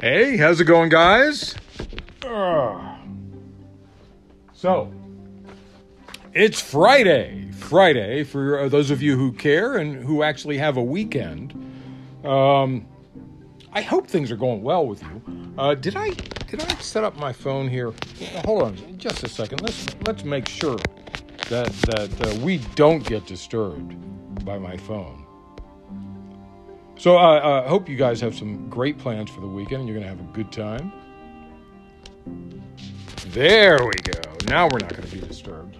Hey, how's it going, guys? Uh, so, it's Friday. Friday, for uh, those of you who care and who actually have a weekend. Um, I hope things are going well with you. Uh, did I did I set up my phone here? Hold on, just a second. Let's let's make sure that that uh, we don't get disturbed by my phone. So I uh, uh, hope you guys have some great plans for the weekend and you're going to have a good time. There we go. Now we're not going to be disturbed.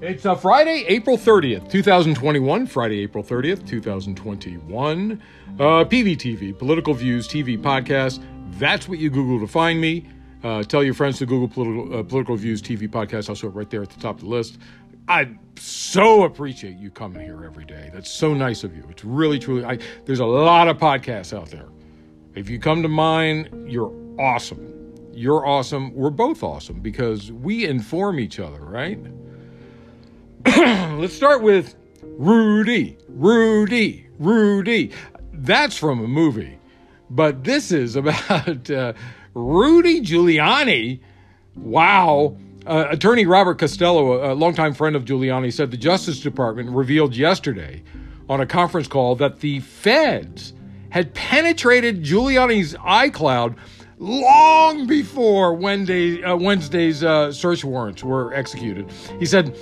It's uh, Friday, April 30th, 2021. Friday, April 30th, 2021. Uh, PVTV, Political Views TV Podcast. That's what you Google to find me. Uh, tell your friends to Google Political, uh, Political Views TV Podcast. I'll show it right there at the top of the list. I so appreciate you coming here every day. That's so nice of you. It's really, truly. I, there's a lot of podcasts out there. If you come to mine, you're awesome. You're awesome. We're both awesome because we inform each other, right? Let's start with Rudy. Rudy. Rudy. That's from a movie. But this is about uh, Rudy Giuliani. Wow uh, attorney Robert Costello, a longtime friend of Giuliani, said the Justice Department revealed yesterday on a conference call that the feds had penetrated Giuliani's iCloud long before Wednesday, uh, Wednesday's uh, search warrants were executed. He said,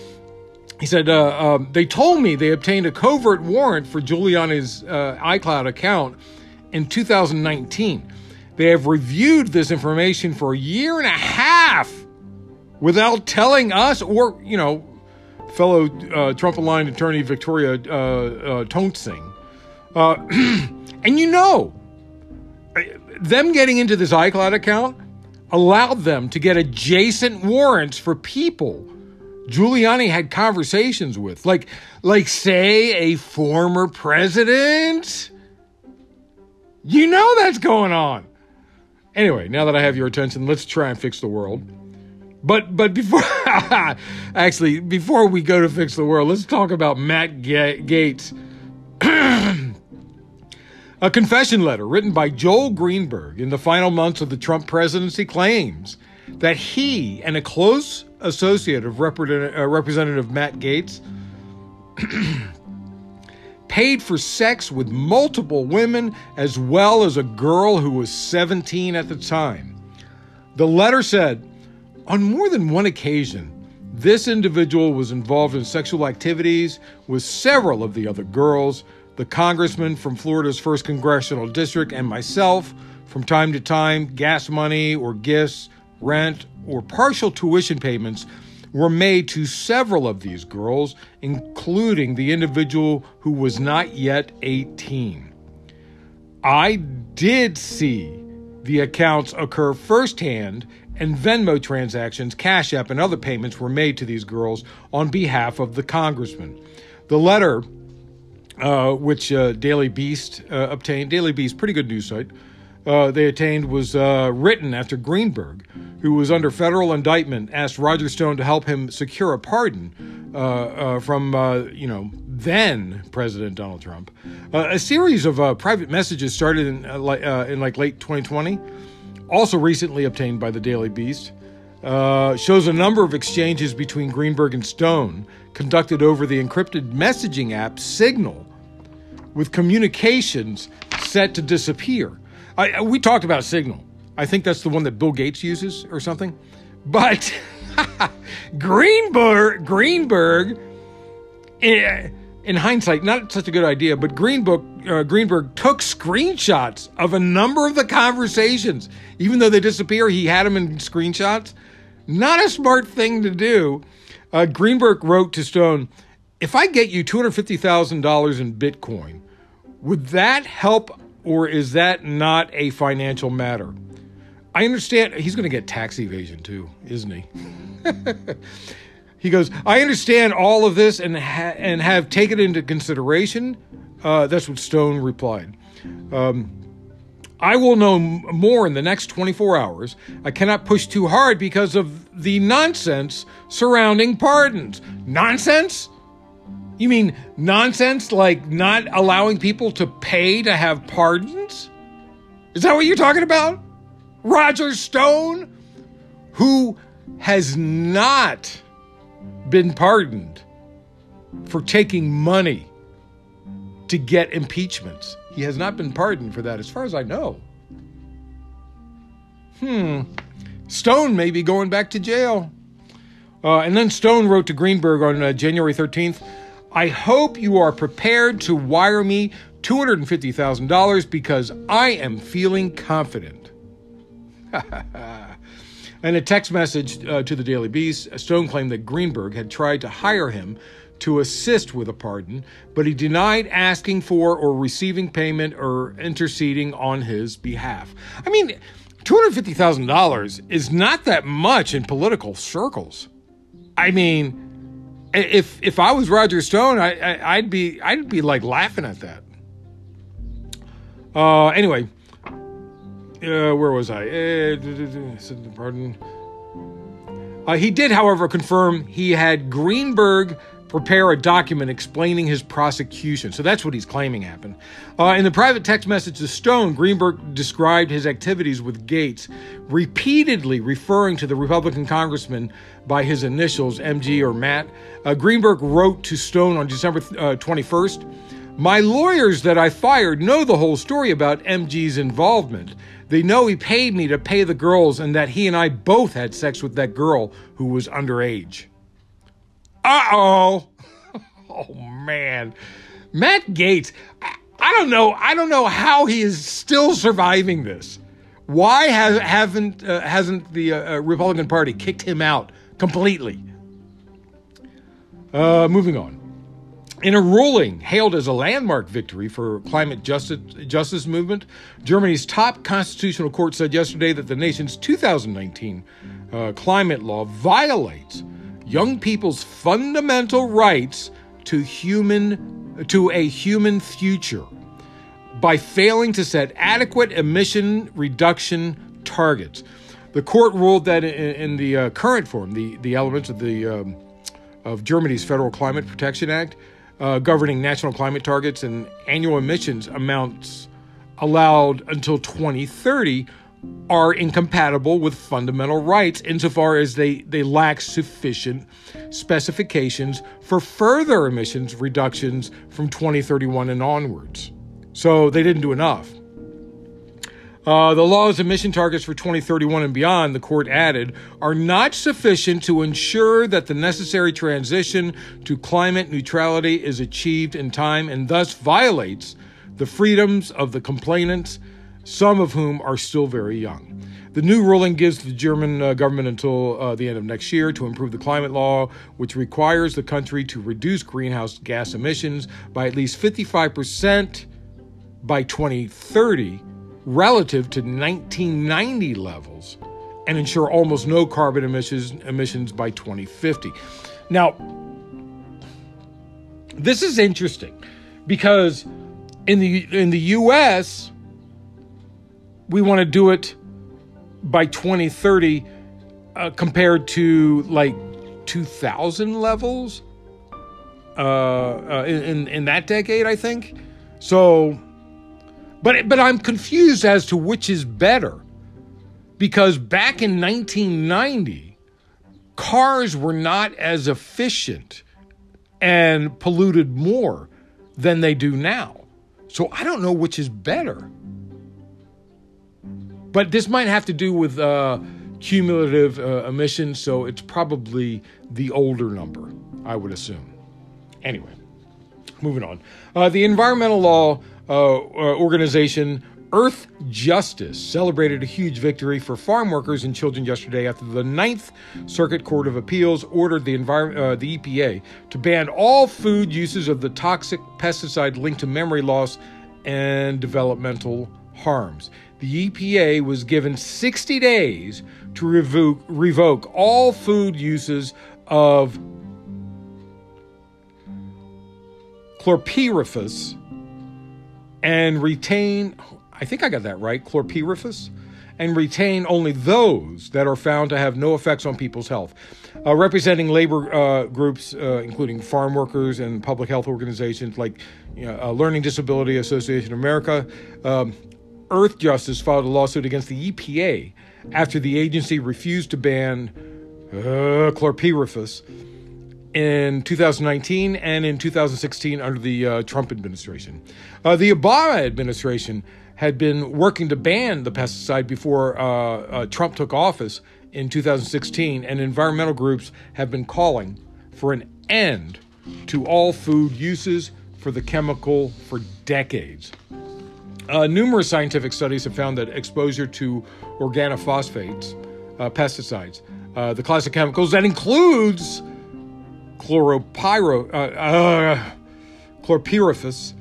he said, uh, um, they told me they obtained a covert warrant for Giuliani's uh, iCloud account in 2019. They have reviewed this information for a year and a half without telling us or, you know, fellow uh, Trump aligned attorney Victoria uh, uh. Uh, and you know, them getting into this iCloud account allowed them to get adjacent warrants for people Giuliani had conversations with, like, like say a former president. You know that's going on. Anyway, now that I have your attention, let's try and fix the world. But but before actually before we go to fix the world, let's talk about Matt Ga- Gaetz. A confession letter written by Joel Greenberg in the final months of the Trump presidency claims that he and a close associate of Representative, uh, Representative Matt Gaetz paid for sex with multiple women as well as a girl who was 17 at the time. The letter said, on more than one occasion, this individual was involved in sexual activities with several of the other girls, the congressman from Florida's 1st Congressional District, and myself. From time to time, gas money or gifts, rent, or partial tuition payments were made to several of these girls, including the individual who was not yet 18. I did see the accounts occur firsthand and Venmo transactions, Cash App, and other payments were made to these girls on behalf of the congressman. The letter, uh, which uh, Daily Beast uh, obtained, Daily Beast, pretty good news site, uh, they attained was uh, written after Greenberg, who was under federal indictment, asked Roger Stone to help him secure a pardon uh, from, you know, then President Donald Trump. a series of private messages started in, like in like late 2020 also recently obtained by the Daily Beast, uh, shows a number of exchanges between Greenberg and Stone conducted over the encrypted messaging app Signal, with communications set to disappear. I, we talked about Signal. I think that's the one that Bill Gates uses or something. But Greenberg, Greenberg, eh, in hindsight, not such a good idea, but Greenbook, uh, Greenberg took screenshots of a number of the conversations. Even though they disappear, he had them in screenshots. Not a smart thing to do. Uh, Greenberg wrote to Stone If I get you $250,000 in Bitcoin, would that help or is that not a financial matter? I understand he's going to get tax evasion too, isn't he? He goes, I understand all of this and, ha- and have taken into consideration. Uh, that's what Stone replied. Um, I will know more in the next 24 hours. I cannot push too hard because of the nonsense surrounding pardons. Nonsense? You mean nonsense like not allowing people to pay to have pardons? Is that what you're talking about? Roger Stone, who has not been pardoned for taking money to get impeachments. He has not been pardoned for that, as far as I know. Hmm. Stone may be going back to jail. Uh, and then Stone wrote to Greenberg on uh, January 13th I hope you are prepared to wire me $250,000 because I am feeling confident. In a text message uh, to the Daily Beast, Stone claimed that Greenberg had tried to hire him to assist with a pardon, but he denied asking for or receiving payment or interceding on his behalf. I mean, $250,000 is not that much in political circles. I mean, if if I was Roger Stone, I, I would be I'd be like laughing at that. Uh, anyway, uh, where was I? Uh, pardon. Uh, he did, however, confirm he had Greenberg prepare a document explaining his prosecution. So that's what he's claiming happened. Uh, in the private text message to Stone, Greenberg described his activities with Gaetz, repeatedly referring to the Republican congressman by his initials, MG or Matt. Uh, Greenberg wrote to Stone on December uh, 21st My lawyers that I fired know the whole story about MG's involvement. They know he paid me to pay the girls and that he and I both had sex with that girl who was underage. Uh oh. Oh man. Matt Gaetz, I, don't know. I don't know how he is still surviving this. Why has, haven't uh, hasn't the uh, uh, Republican Party kicked him out completely? Uh, moving on. In a ruling hailed as a landmark victory for climate justice, justice movement, Germany's top constitutional court said yesterday that the nation's 2019 uh, climate law violates young people's fundamental rights to human to a human future by failing to set adequate emission reduction targets. The court ruled that in, in the uh, current form, the, the elements of the um, of Germany's Federal Climate Protection Act, uh, governing national climate targets and annual emissions amounts allowed until 2030 are incompatible with fundamental rights insofar as they, they lack sufficient specifications for further emissions reductions from 2031 and onwards. So they didn't do enough. Uh, the law's emission targets for 2031 and beyond, the court added, are not sufficient to ensure that the necessary transition to climate neutrality is achieved in time and thus violates the freedoms of the complainants some of whom are still very young. The new ruling gives the German uh, government until uh, the end of next year to improve the climate law, which requires the country to reduce greenhouse gas emissions by at least 55% by 2030 relative to 1990 levels and ensure almost no carbon emissions, emissions by 2050. Now, this is interesting because in the in the US we want to do it by 2030 uh, compared to like 2000 levels uh, uh, in in that decade, I think. So, but but I'm confused as to which is better because back in 1990, cars were not as efficient and polluted more than they do now. So I don't know which is better. But this might have to do with uh, cumulative uh, emissions, so it's probably the older number, I would assume. Anyway, moving on. Uh, the environmental law uh, uh, organization Earth Justice celebrated a huge victory for farm workers and children yesterday after the Ninth Circuit Court of Appeals ordered the, envir- uh, the EPA to ban all food uses of the toxic pesticide linked to memory loss and developmental harms. The EPA was given 60 days to revoke, revoke all food uses of chlorpyrifos and retain, I think I got that right, chlorpyrifos, and retain only those that are found to have no effects on people's health. uh, representing labor uh, groups, uh, including farm workers and public health organizations like you know, uh, Learning Disability Association of America. Um, Earthjustice filed a lawsuit against the EPA after the agency refused to ban uh, chlorpyrifos in 2019 and in 2016 under the uh, Trump administration. Uh, the Obama administration had been working to ban the pesticide before uh, uh, Trump took office in 2016, and environmental groups have been calling for an end to all food uses for the chemical for decades. Uh, numerous scientific studies have found that exposure to organophosphates, uh, pesticides, the class of chemicals that includes chloropyro, uh, uh, chlorpyrifos,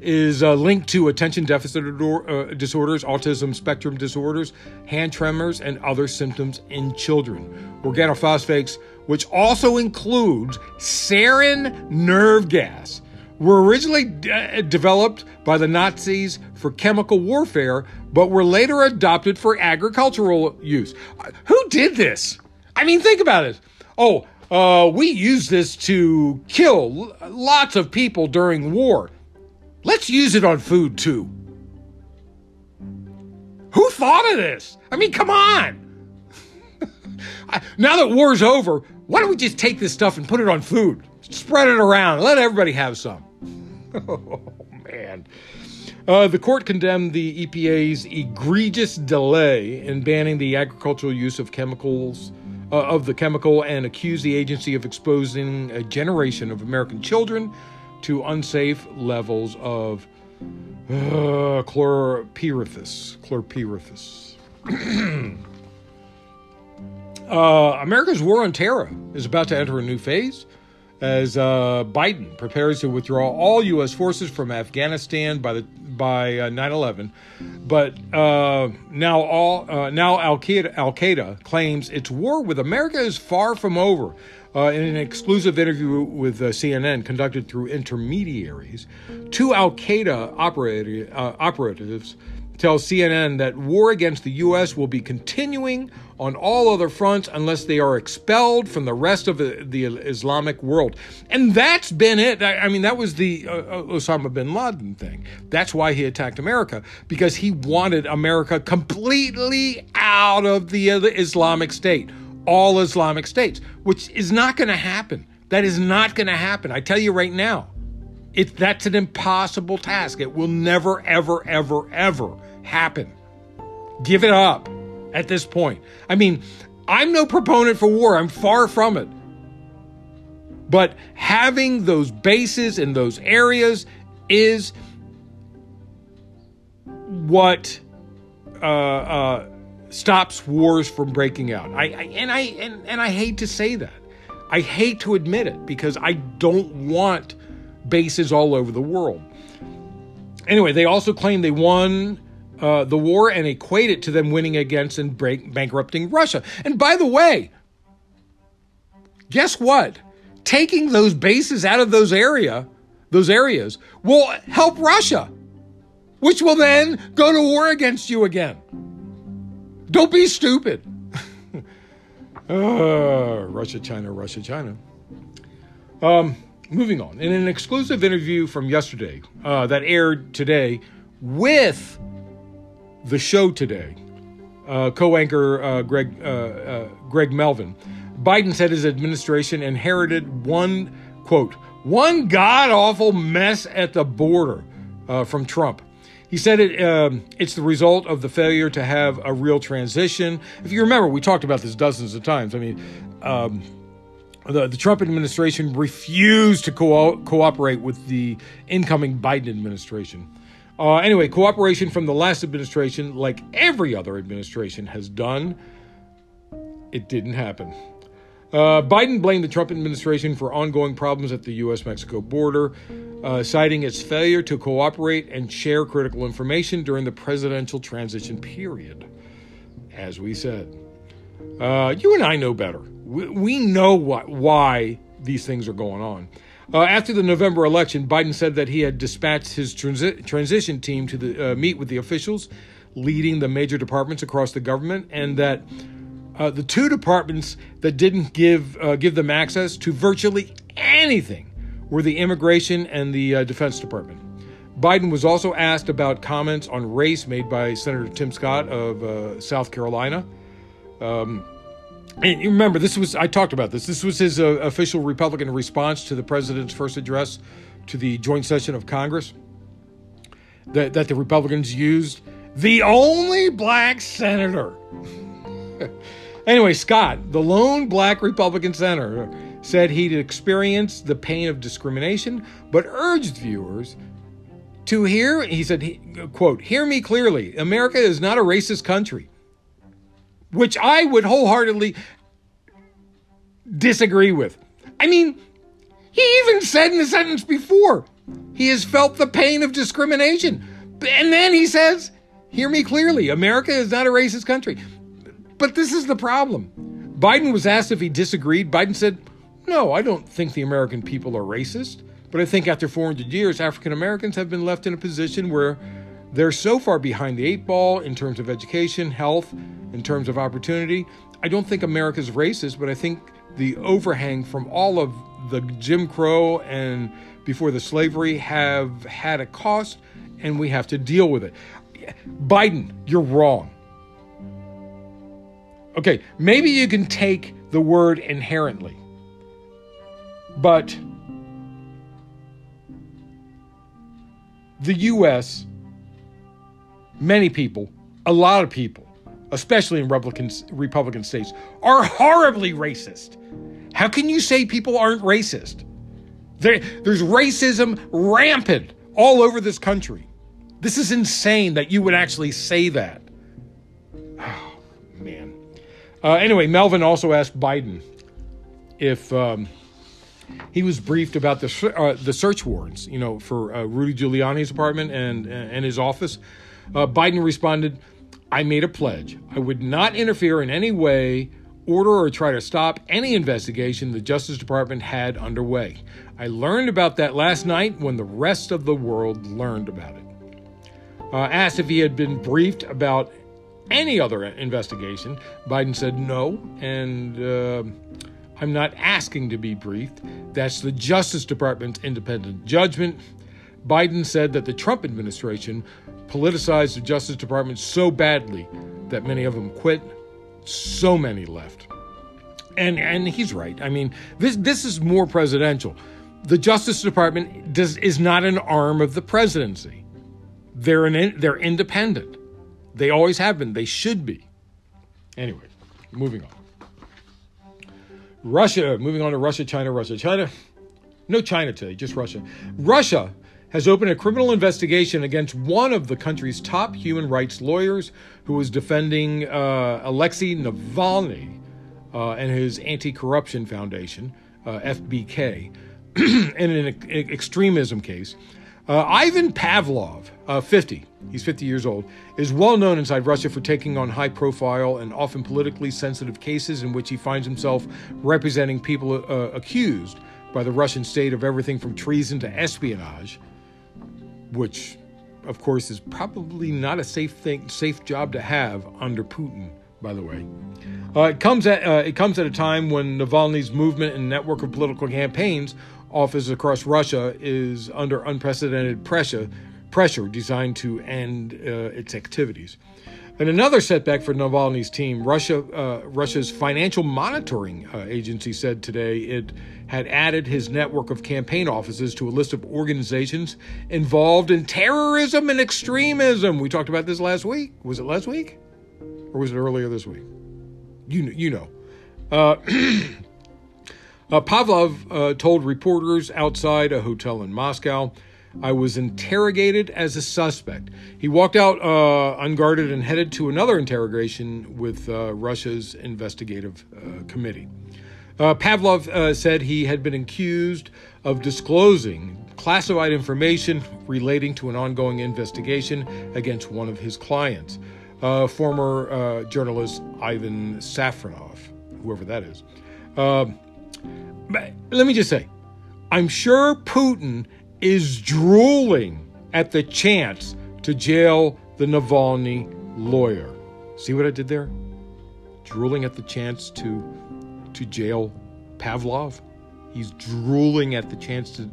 is uh, linked to attention deficit disorders, autism spectrum disorders, hand tremors, and other symptoms in children. Organophosphates, which also includes sarin nerve gas, were originally d- developed by the Nazis for chemical warfare, but were later adopted for agricultural use. Who did this? I mean, think about it. Oh, uh, we use this to kill lots of people during war. Let's use it on food too. Who thought of this? I mean, come on. now that war's over, why don't we just take this stuff and put it on food? Spread it around. Let everybody have some. oh, man. Uh, the court condemned the EPA's egregious delay in banning the agricultural use of chemicals uh, of the chemical and accused the agency of exposing a generation of American children to unsafe levels of uh, chlorpyrifos. Chlorpyrifos. uh, America's war on terror is about to enter a new phase as uh, Biden prepares to withdraw all U.S. forces from Afghanistan by the by uh, 9/11, but uh, now all uh, now Al Qaeda claims its war with America is far from over. Uh, in an exclusive interview with uh, CNN conducted through intermediaries, two Al Qaeda operatives tells CNN that war against the U.S. will be continuing on all other fronts unless they are expelled from the rest of the, Islamic world. And that's been it. I, mean, that was the uh, uh Osama bin Laden thing. That's why he attacked America, because he wanted America completely out of the, uh, Islamic State, all Islamic states, which is not going to happen. That is not going to happen. I tell you right now. It, that's an impossible task. It will never, ever, ever, ever happen. Give it up at this point. I mean, I'm no proponent for war, I'm far from it. But having those bases in those areas is what uh, uh, stops wars from breaking out. I, I, and I and, and I hate to say that. I hate to admit it because I don't want bases all over the world. Anyway, they also claim they won uh, the war and equate it to them winning against and break, bankrupting Russia. And by the way, guess what? Taking those bases out of those area, those areas, will help Russia, which will then go to war against you again. Don't be stupid. uh, Russia, China, Russia, China. Um, moving on. In an exclusive interview from yesterday uh, that aired today with the show today, uh, co-anchor uh, Craig uh, uh, Craig Melvin, Biden said his administration inherited one quote one god awful mess at the border uh, from Trump. He said it, um, it's the result of the failure to have a real transition. If you remember, we talked about this dozens of times. I mean, um, the, the Trump administration refused to co- cooperate with the incoming Biden administration. Uh, anyway, cooperation from the last administration, like every other administration has done, it didn't happen. Uh, Biden blamed the Trump administration for ongoing problems at the U.S. Mexico border, uh, citing its failure to cooperate and share critical information during the presidential transition period. As we said, uh, you and I know better. We, we know what, why these things are going on. Uh, after the November election, Biden said that he had dispatched his transi- transition team to the, uh, meet with the officials leading the major departments across the government, and that uh, the two departments that didn't give uh, give them access to virtually anything were the immigration and the uh, defense department. Biden was also asked about comments on race made by Senator Tim Scott of uh, South Carolina. Um, and you remember, this was I talked about this. This was his uh, official Republican response to the president's first address to the joint session of Congress that, that the Republicans used. The only black senator. anyway, Scott, the lone black Republican senator, said he'd experienced the pain of discrimination, but urged viewers to hear, he said, quote, hear me clearly. America is not a racist country, which I would wholeheartedly disagree with. I mean, he even said in the sentence before, he has felt the pain of discrimination. And then he says, hear me clearly, America is not a racist country. But this is the problem. Biden was asked if he disagreed. Biden said, no, I don't think the American people are racist. But I think after 400 years, African Americans have been left in a position where they're so far behind the eight ball in terms of education, health, in terms of opportunity. I don't think America's racist, but I think the overhang from all of the Jim Crow and before the slavery have had a cost, and we have to deal with it. Biden, you're wrong. Okay, maybe you can take the word inherently, but the U.S., many people, a lot of people, especially in Republican, Republican states, are horribly racist. How can you say people aren't racist? There, there's racism rampant all over this country. This is insane that you would actually say that. Oh, man. Uh, anyway, Melvin also asked Biden if um, he was briefed about the uh, the search warrants, you know, for uh, Rudy Giuliani's apartment and and his office. Uh, Biden responded, "I made a pledge. I would not interfere in any way." Order or try to stop any investigation the Justice Department had underway. I learned about that last night when the rest of the world learned about it. Uh, asked if he had been briefed about any other investigation, Biden said no, and uh, I'm not asking to be briefed. That's the Justice Department's independent judgment. Biden said that the Trump administration politicized the Justice Department so badly that many of them quit, so many left. And and he's right. I mean, this this is more presidential. The Justice Department does is not an arm of the presidency. They're an they're independent. They always have been. They should be. Anyway, moving on. Russia, moving on to Russia, China, Russia, China. No China today, just Russia. Russia has opened a criminal investigation against one of the country's top human rights lawyers who was defending uh, Alexei Navalny uh, and his anti corruption foundation, uh, FBK, in an extremism case. Uh, Ivan Pavlov, uh, 50, he's 50 years old, is well known inside Russia for taking on high profile and often politically sensitive cases in which he finds himself representing people uh, accused by the Russian state of everything from treason to espionage, which, of course, is probably not a safe thing, safe job to have under Putin. By the way, uh, it comes at uh, it comes at a time when Navalny's movement and network of political campaigns office across Russia is under unprecedented pressure, pressure designed to end uh, its activities. And another setback for Navalny's team, Russia, uh, Russia's financial monitoring uh, agency said today it had added his network of campaign offices to a list of organizations involved in terrorism and extremism. We talked about this last week. Was it last week, or was it earlier this week? You you know. Uh, Uh, Pavlov uh, told reporters outside a hotel in Moscow, I was interrogated as a suspect. He walked out uh, unguarded and headed to another interrogation with uh, Russia's investigative uh, committee. Uh, Pavlov said he had been accused of disclosing classified information relating to an ongoing investigation against one of his clients, former journalist Ivan Safronov, whoever that is. Let me just say, I'm sure Putin is drooling at the chance to jail the Navalny lawyer. See what I did there? drooling at the chance to to jail Pavlov. He's drooling at the chance to.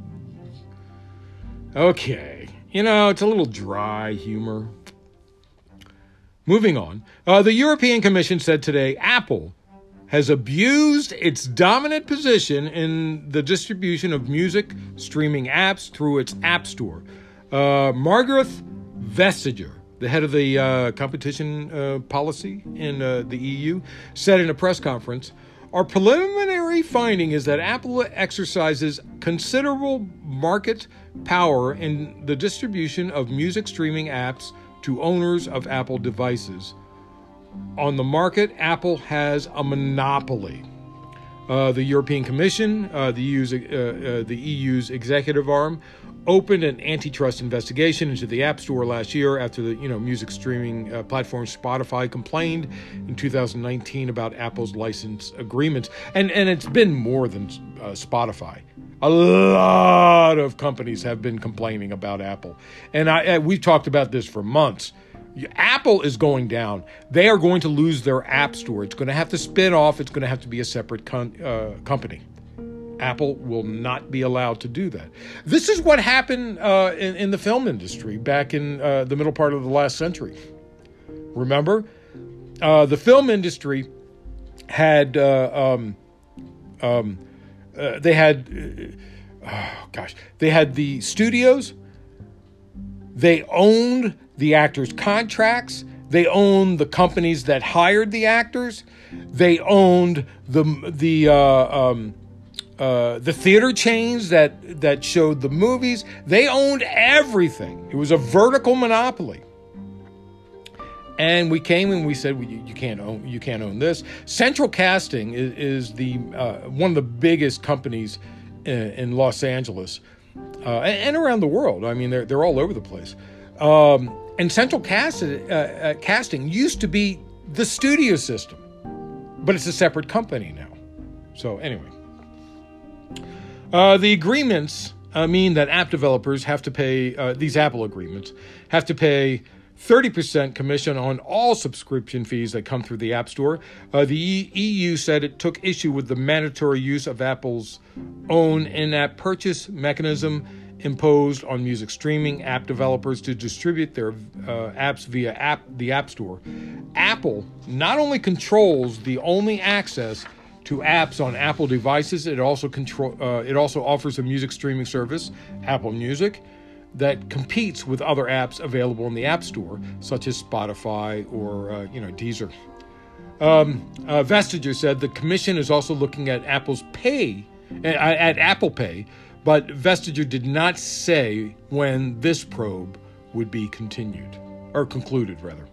Okay, you know it's a little dry humor. Moving on, uh, the European Commission said today Apple has abused its dominant position in the distribution of music streaming apps through its App Store. Uh, Margaret Vestager, the head of the uh, competition uh, policy in uh, the EU, said in a press conference Our preliminary finding is that Apple exercises considerable market power in the distribution of music streaming apps to owners of Apple devices. On the market, Apple has a monopoly. Uh, the European Commission, uh, the, EU's, uh, uh the EU's executive arm, opened an antitrust investigation into the App Store last year after the you know music streaming uh, platform Spotify complained in 2019 about Apple's license agreements, and and it's been more than uh, Spotify. A lot of companies have been complaining about Apple, and I, we've talked about this for months. Apple is going down. They are going to lose their App Store. It's going to have to spin off. It's going to have to be a separate uh, company. Apple will not be allowed to do that. This is what happened uh, in, in, the film industry back in uh, the middle part of the last century. Remember, uh, the film industry had uh, um, um, uh, they had oh gosh they had the studios. They owned the actors' contracts. They owned the companies that hired the actors. They owned the the uh, um, uh, the theater chains that that showed the movies. They owned everything. It was a vertical monopoly. And we came and we said, well, you, you, can't own you can't own this. Central Casting is, is the uh, one of the biggest companies in, in Los Angeles uh, and, and, around the world. I mean, they're they're all over the place. Um, and Central Cast, uh, uh, Casting used to be the studio system, but it's a separate company now. So anyway. Uh, the agreements uh, mean that app developers have to pay, uh, these Apple agreements, have to pay 30% commission on all subscription fees that come through the App Store. Uh, the EU said it took issue with the mandatory use of Apple's own in app purchase mechanism imposed on music streaming app developers to distribute their uh, apps via app, the App Store. Apple not only controls the only access to apps on Apple devices. It also control. Uh, it also offers a music streaming service, Apple Music, that competes with other apps available in the App Store, such as Spotify or uh, you know Deezer. Um, uh, Vestager said the commission is also looking at Apple's Pay, uh, at Apple Pay, but Vestager did not say when this probe would be continued or concluded, rather.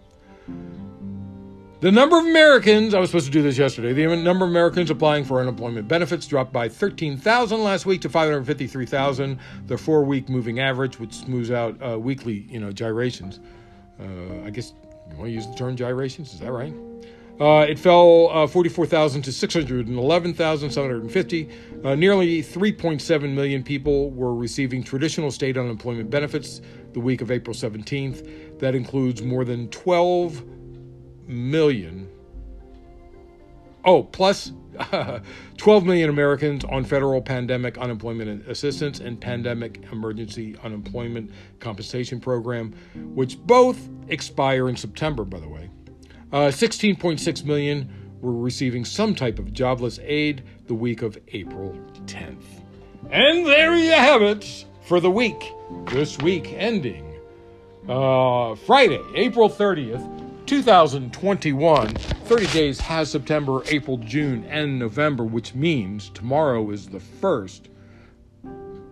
The number of Americans, I was supposed to do this yesterday, the number of Americans applying for unemployment benefits dropped by 13,000 last week to 553,000, the four week moving average, which smooths out uh, weekly you know, gyrations. Uh, I guess you want to use the term gyrations, is that right? Uh, it fell uh, 44,000 to 611,750. Uh, nearly 3.7 million people were receiving traditional state unemployment benefits the week of April 17th. That includes more than 12 million. Oh, plus 12 million Americans on federal pandemic unemployment assistance and pandemic emergency unemployment compensation program, which both expire in September, by the way. Uh, 16.6 million were receiving some type of jobless aid the week of April 10th. And there you have it for the week. This week ending uh, Friday, April 30th, 2021, 30 days has September, April, June, and November, which means tomorrow is the first.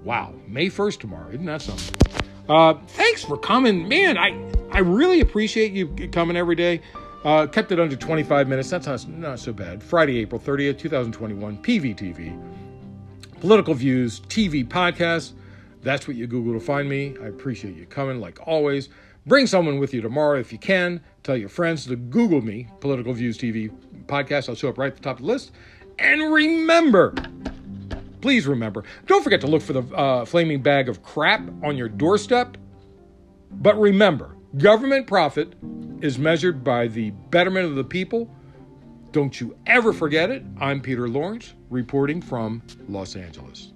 Wow, May 1st tomorrow. Isn't that something? Uh, thanks for coming. Man, I, I really appreciate you coming every day. Uh, kept it under 25 minutes. That's not, not so bad. Friday, April 30th, 2021, PVTV. Political Views TV podcast. That's what you Google to find me. I appreciate you coming, like always. Bring someone with you tomorrow if you can. Tell your friends to Google me, Political Views TV podcast. I'll show up right at the top of the list. And remember, please remember, don't forget to look for the uh, flaming bag of crap on your doorstep. But remember, government profit is measured by the betterment of the people Don't you ever forget it. I'm Peter Lawrence, reporting from Los Angeles.